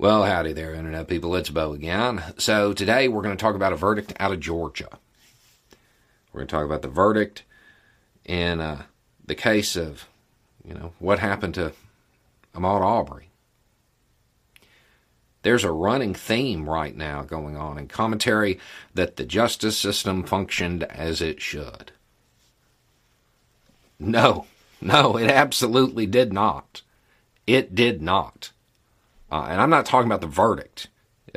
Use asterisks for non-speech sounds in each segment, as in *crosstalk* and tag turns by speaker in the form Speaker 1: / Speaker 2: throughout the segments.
Speaker 1: Well, howdy there, Internet people. It's Bo again. So, today we're going to talk about a verdict out of Georgia. We're going to talk about the verdict in uh, the case of, you know, what happened to Ahmaud Arbery. There's a running theme right now going on in commentary that the justice system functioned as it should. No, no, it absolutely did not. It did not. Uh, and I'm not talking about the verdict.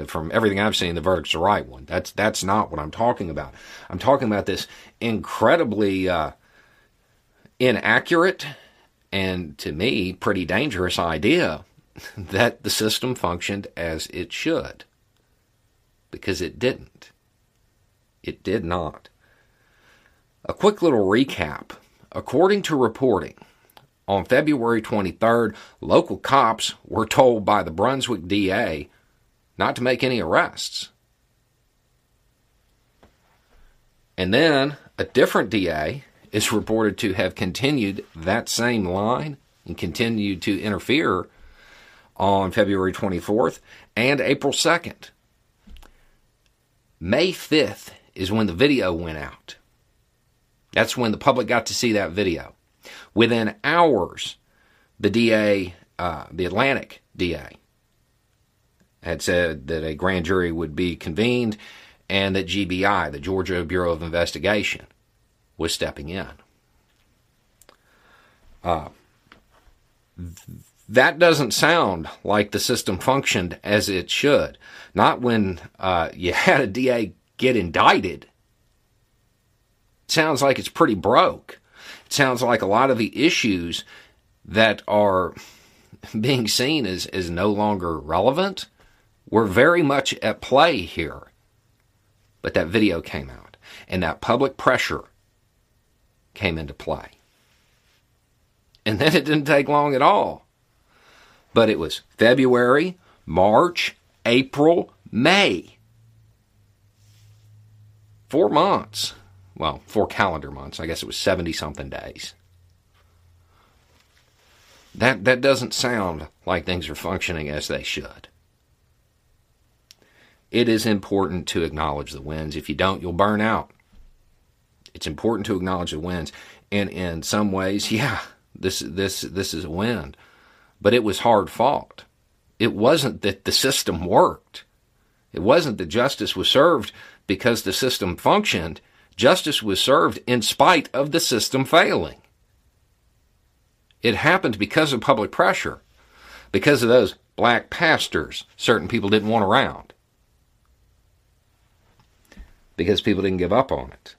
Speaker 1: From everything I've seen, the verdict's the right one. That's that's not what I'm talking about. I'm talking about this incredibly uh, inaccurate and, to me, pretty dangerous idea *laughs* that the system functioned as it should. Because it didn't. It did not. A quick little recap. According to reporting, on February 23rd, local cops were told by the Brunswick DA not to make any arrests. And then a different DA is reported to have continued that same line and continued to interfere on February 24th and April 2nd. May 5th is when the video went out. That's when the public got to see that video. Within hours, the DA, uh, the Atlantic DA, had said that a grand jury would be convened and that GBI, the Georgia Bureau of Investigation, was stepping in. Uh, that doesn't sound like the system functioned as it should. Not when uh, *laughs* you had a DA get indicted. Sounds like it's pretty broke sounds like a lot of the issues that are *laughs* being seen as, as no longer relevant were very much at play here. But that video came out, and that public pressure came into play. And *laughs* then it didn't take long at all. But it was February, March, April, May. Four months well, four calendar months. I guess it was 70 something days. That, that doesn't sound like things are functioning as they should. It is important to acknowledge the wins. If you don't, you'll burn out. It's important to acknowledge the wins. And in some ways, *laughs* yeah, this, this, this is a win. But it was hard fought. It wasn't that the system worked. It wasn't that justice was served because the system functioned. Justice was served in spite of the system failing. It happened because of public pressure, because of those black pastors certain people didn't want around, because people didn't give up on it.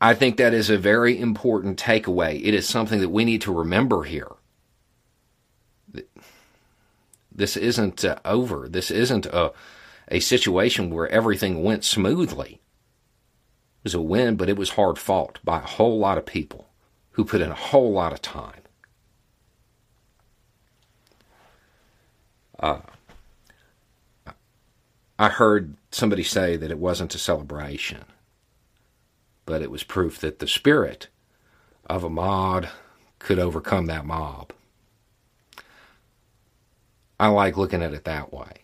Speaker 1: I think that is a very important takeaway. It is something that we need to remember here. This isn't uh, over. This isn't a a situation where everything went smoothly. It was a win, but it was hard fought by a whole lot of people who put in a whole lot of time. Uh, I heard somebody say that it wasn't a celebration, but it was proof that the spirit of Ahmaud could overcome that mob. I like looking at it that way.